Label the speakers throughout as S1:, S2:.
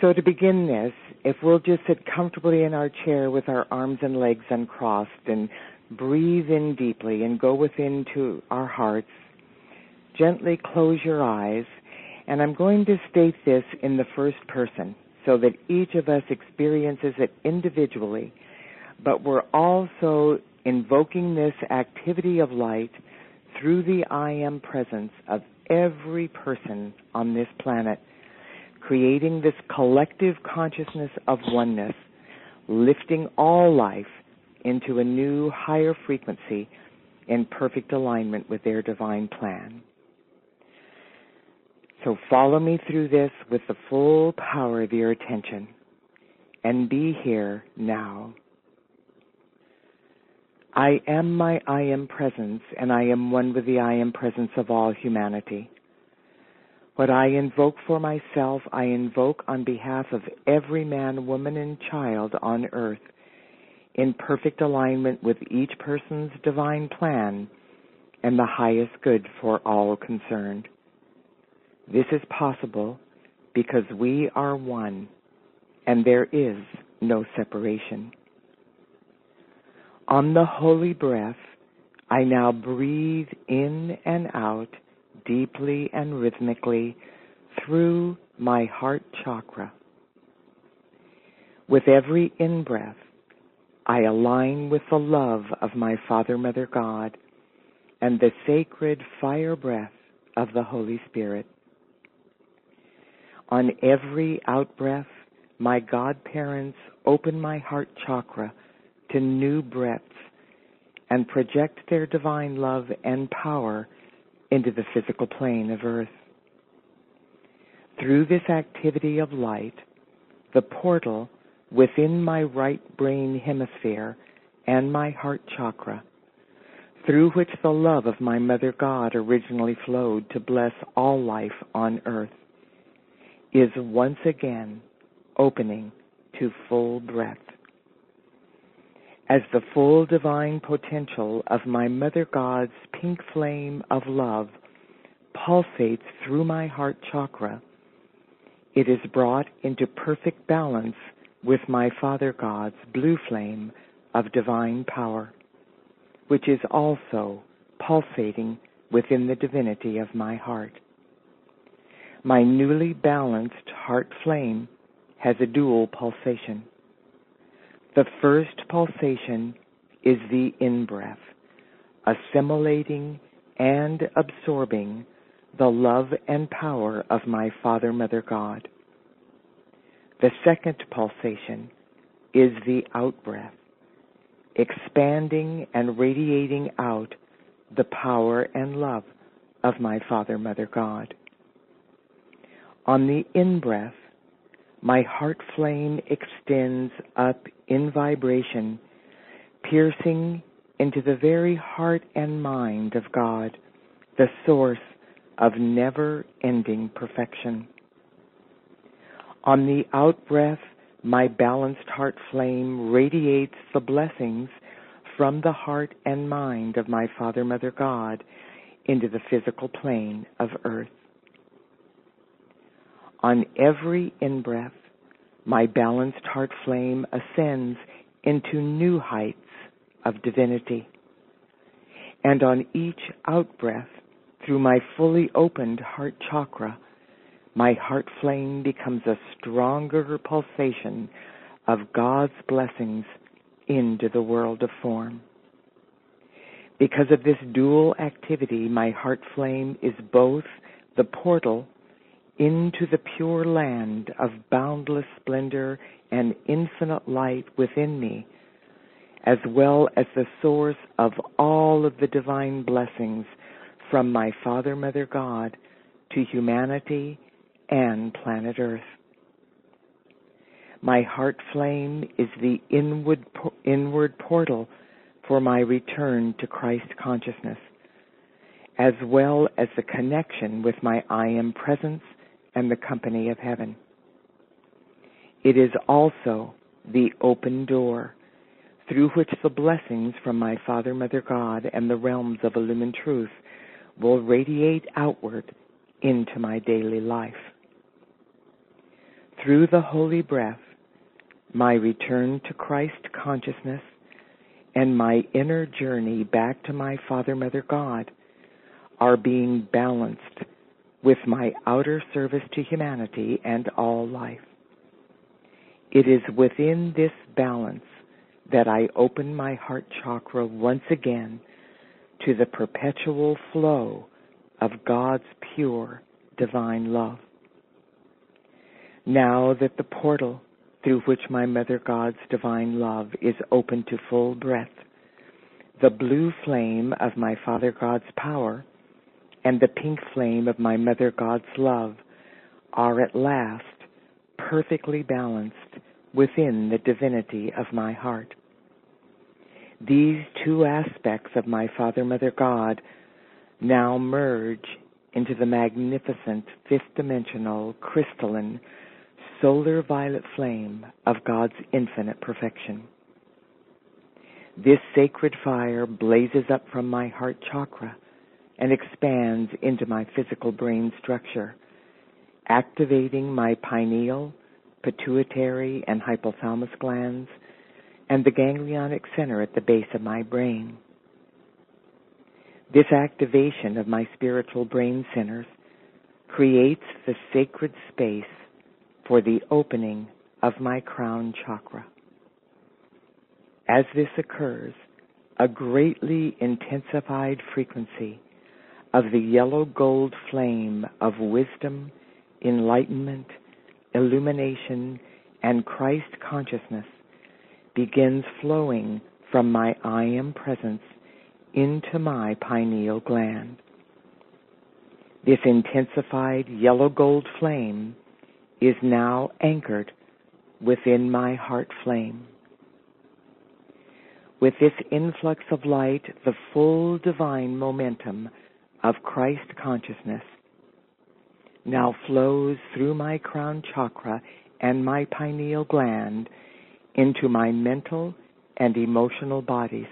S1: So to begin this, if we'll just sit comfortably in our chair with our arms and legs uncrossed and breathe in deeply and go within to our hearts, gently close your eyes, and I'm going to state this in the first person so that each of us experiences it individually, but we're also invoking this activity of light through the I am presence of every person on this planet, creating this collective consciousness of oneness, lifting all life into a new higher frequency in perfect alignment with their divine plan. So follow me through this with the full power of your attention and be here now. I am my I am presence, and I am one with the I am presence of all humanity. What I invoke for myself, I invoke on behalf of every man, woman, and child on earth, in perfect alignment with each person's divine plan and the highest good for all concerned. This is possible because we are one and there is no separation. On the holy breath, I now breathe in and out deeply and rhythmically through my heart chakra. With every in breath, I align with the love of my Father, Mother, God, and the sacred fire breath of the Holy Spirit. On every out breath, my godparents open my heart chakra to new breadths and project their divine love and power into the physical plane of earth. Through this activity of light, the portal within my right brain hemisphere and my heart chakra, through which the love of my Mother God originally flowed to bless all life on earth, is once again opening to full breadth as the full divine potential of my Mother God's pink flame of love pulsates through my heart chakra, it is brought into perfect balance with my Father God's blue flame of divine power, which is also pulsating within the divinity of my heart. My newly balanced heart flame has a dual pulsation. The first pulsation is the in breath, assimilating and absorbing the love and power of my Father, Mother, God. The second pulsation is the out breath, expanding and radiating out the power and love of my Father, Mother, God. On the in breath, my heart flame extends up in vibration, piercing into the very heart and mind of God, the source of never ending perfection. On the out breath, my balanced heart flame radiates the blessings from the heart and mind of my Father, Mother, God into the physical plane of earth. On every in breath, my balanced heart flame ascends into new heights of divinity. And on each out breath, through my fully opened heart chakra, my heart flame becomes a stronger pulsation of God's blessings into the world of form. Because of this dual activity, my heart flame is both the portal into the pure land of boundless splendor and infinite light within me, as well as the source of all of the divine blessings from my Father, Mother God to humanity and planet Earth. My heart flame is the inward, inward portal for my return to Christ consciousness, as well as the connection with my I am presence and the company of heaven. It is also the open door through which the blessings from my Father, Mother God, and the realms of illumined truth will radiate outward into my daily life. Through the holy breath, my return to Christ consciousness and my inner journey back to my Father, Mother, God are being balanced with my outer service to humanity and all life. It is within this balance that I open my heart chakra once again to the perpetual flow of God's pure divine love. Now that the portal through which my Mother God's divine love is open to full breath, the blue flame of my Father God's power and the pink flame of my Mother God's love are at last perfectly balanced within the divinity of my heart. These two aspects of my Father, Mother, God now merge into the magnificent fifth dimensional crystalline solar violet flame of God's infinite perfection. This sacred fire blazes up from my heart chakra and expands into my physical brain structure, activating my pineal, pituitary, and hypothalamus glands, and the ganglionic center at the base of my brain. This activation of my spiritual brain centers creates the sacred space for the opening of my crown chakra. As this occurs, a greatly intensified frequency of the yellow gold flame of wisdom, enlightenment, illumination, and Christ consciousness begins flowing from my I am presence into my pineal gland. This intensified yellow gold flame is now anchored within my heart flame. With this influx of light, the full divine momentum of Christ consciousness now flows through my crown chakra and my pineal gland into my mental and emotional bodies.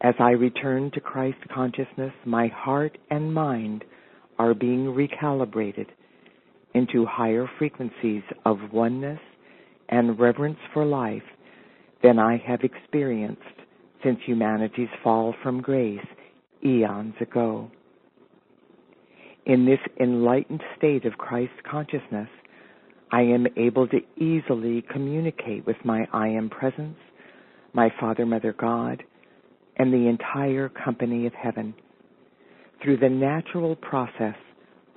S1: As I return to Christ consciousness, my heart and mind are being recalibrated into higher frequencies of oneness and reverence for life than I have experienced since humanity's fall from grace eons ago. In this enlightened state of Christ consciousness, I am able to easily communicate with my I am presence, my Father, Mother, God, and the entire company of heaven through the natural process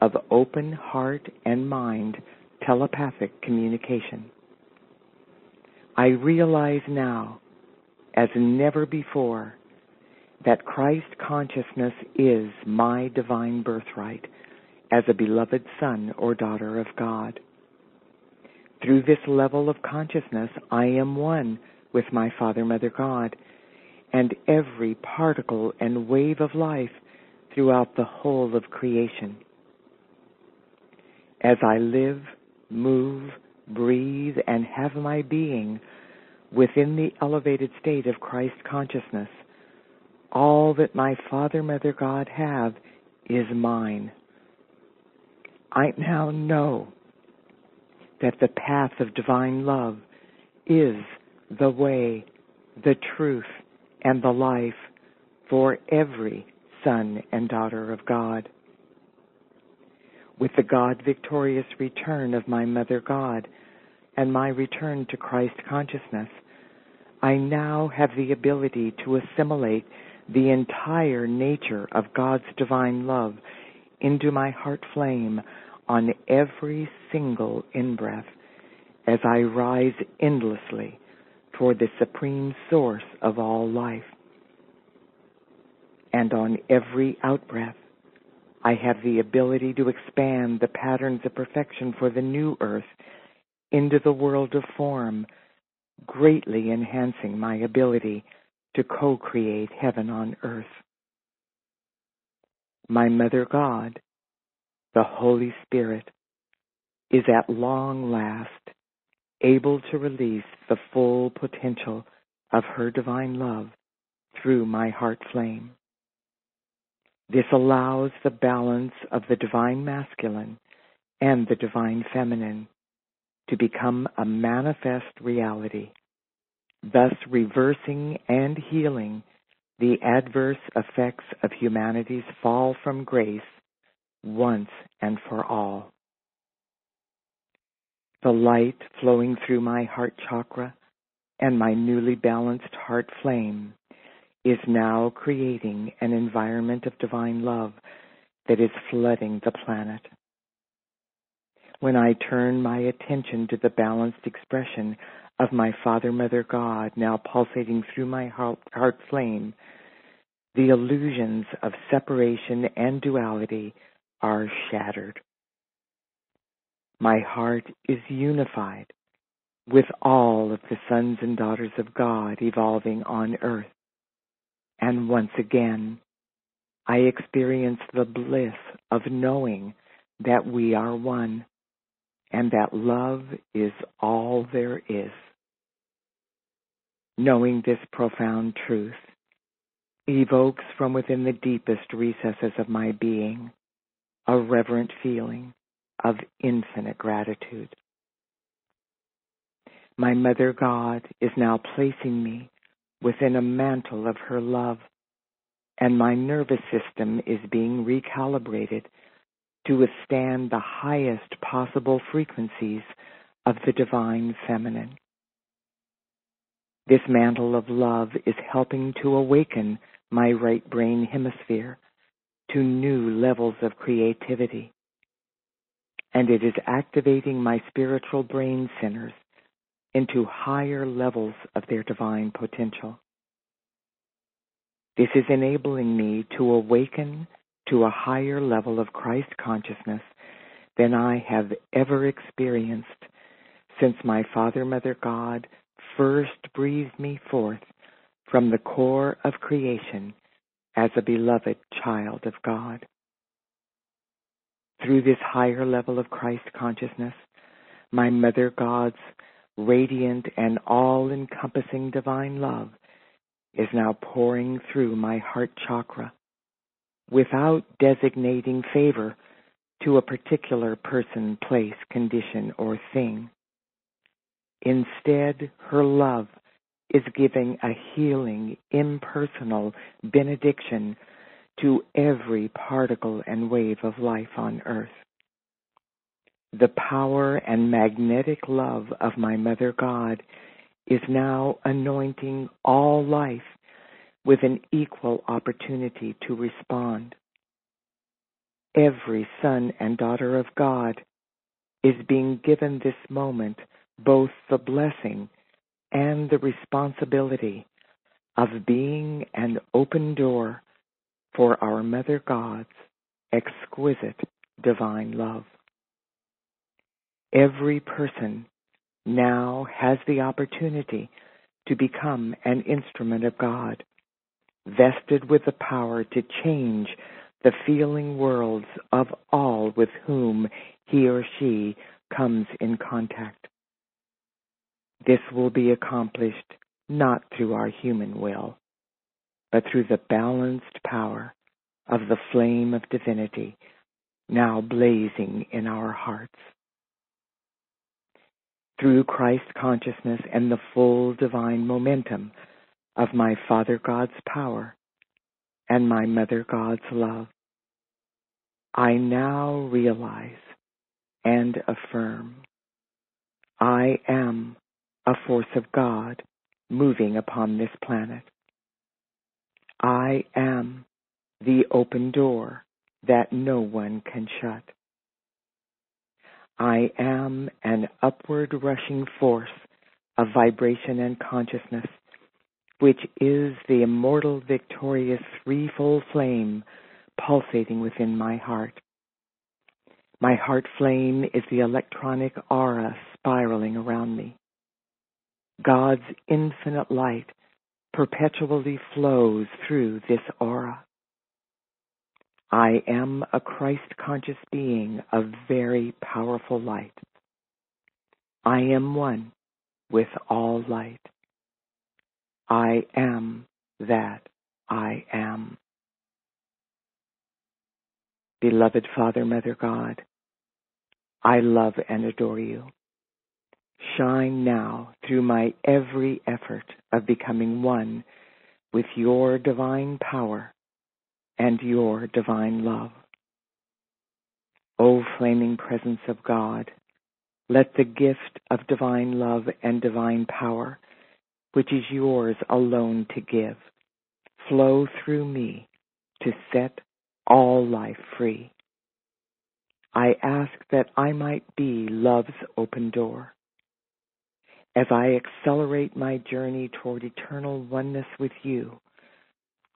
S1: of open heart and mind telepathic communication. I realize now, as never before, that Christ consciousness is my divine birthright as a beloved son or daughter of God. Through this level of consciousness, I am one with my Father, Mother, God, and every particle and wave of life throughout the whole of creation. As I live, move, breathe, and have my being within the elevated state of Christ consciousness, all that my Father, Mother, God have is mine. I now know that the path of divine love is the way, the truth, and the life for every son and daughter of God. With the God victorious return of my Mother God and my return to Christ consciousness, I now have the ability to assimilate the entire nature of God's divine love into my heart flame on every single in-breath as I rise endlessly toward the supreme source of all life. And on every out-breath, I have the ability to expand the patterns of perfection for the new earth into the world of form, greatly enhancing my ability to co-create heaven on earth. My Mother God, the Holy Spirit, is at long last able to release the full potential of her divine love through my heart flame. This allows the balance of the divine masculine and the divine feminine to become a manifest reality, thus reversing and healing the adverse effects of humanity's fall from grace once and for all. The light flowing through my heart chakra and my newly balanced heart flame is now creating an environment of divine love that is flooding the planet. When I turn my attention to the balanced expression of my Father, Mother, God now pulsating through my heart, heart flame, the illusions of separation and duality are shattered. My heart is unified with all of the sons and daughters of God evolving on earth. And once again, I experience the bliss of knowing that we are one and that love is all there is. Knowing this profound truth evokes from within the deepest recesses of my being a reverent feeling of infinite gratitude. My Mother God is now placing me within a mantle of her love, and my nervous system is being recalibrated to withstand the highest possible frequencies of the divine feminine. This mantle of love is helping to awaken my right brain hemisphere to new levels of creativity. And it is activating my spiritual brain centers into higher levels of their divine potential. This is enabling me to awaken to a higher level of Christ consciousness than I have ever experienced since my Father, Mother, God first breathed me forth from the core of creation as a beloved child of God. Through this higher level of Christ consciousness, my Mother God's radiant and all encompassing divine love is now pouring through my heart chakra without designating favor to a particular person, place, condition, or thing. Instead, her love is giving a healing, impersonal benediction to every particle and wave of life on earth. The power and magnetic love of my Mother God is now anointing all life with an equal opportunity to respond. Every son and daughter of God is being given this moment both the blessing and the responsibility of being an open door for our Mother God's exquisite divine love. Every person now has the opportunity to become an instrument of God, vested with the power to change the feeling worlds of all with whom he or she comes in contact. This will be accomplished not through our human will, but through the balanced power of the flame of divinity now blazing in our hearts. Through Christ consciousness and the full divine momentum of my Father God's power and my Mother God's love, I now realize and affirm I am a force of God moving upon this planet. I am the open door that no one can shut. I am an upward rushing force of vibration and consciousness, which is the immortal victorious threefold flame pulsating within my heart. My heart flame is the electronic aura spiraling around me. God's infinite light perpetually flows through this aura. I am a Christ conscious being of very powerful light. I am one with all light. I am that I am. Beloved Father, Mother God, I love and adore you. Shine now through my every effort of becoming one with your divine power and your divine love. O flaming presence of God, let the gift of divine love and divine power, which is yours alone to give, flow through me to set all life free. I ask that I might be love's open door. As I accelerate my journey toward eternal oneness with you,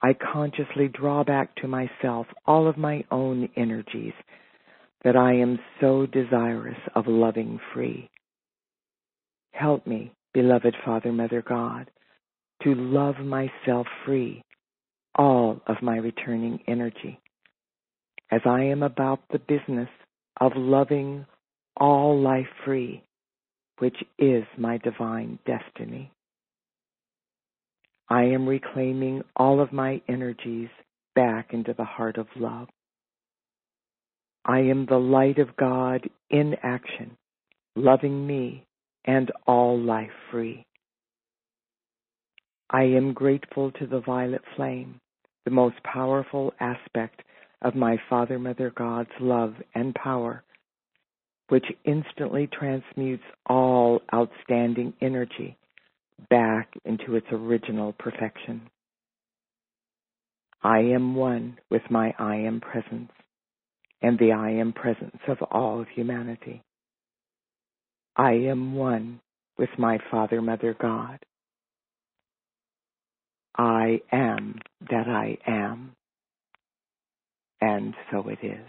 S1: I consciously draw back to myself all of my own energies that I am so desirous of loving free. Help me, beloved Father, Mother God, to love myself free, all of my returning energy, as I am about the business of loving all life free, which is my divine destiny. I am reclaiming all of my energies back into the heart of love. I am the light of God in action, loving me and all life free. I am grateful to the violet flame, the most powerful aspect of my Father, Mother God's love and power, which instantly transmutes all outstanding energy back into its original perfection. I am one with my I am presence and the I am presence of all of humanity. I am one with my Father, Mother God. I am that I am. And so it is.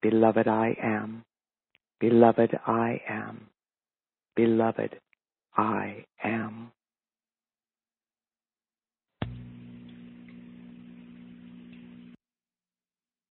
S1: Beloved, I am. Beloved, I am. Beloved, I am.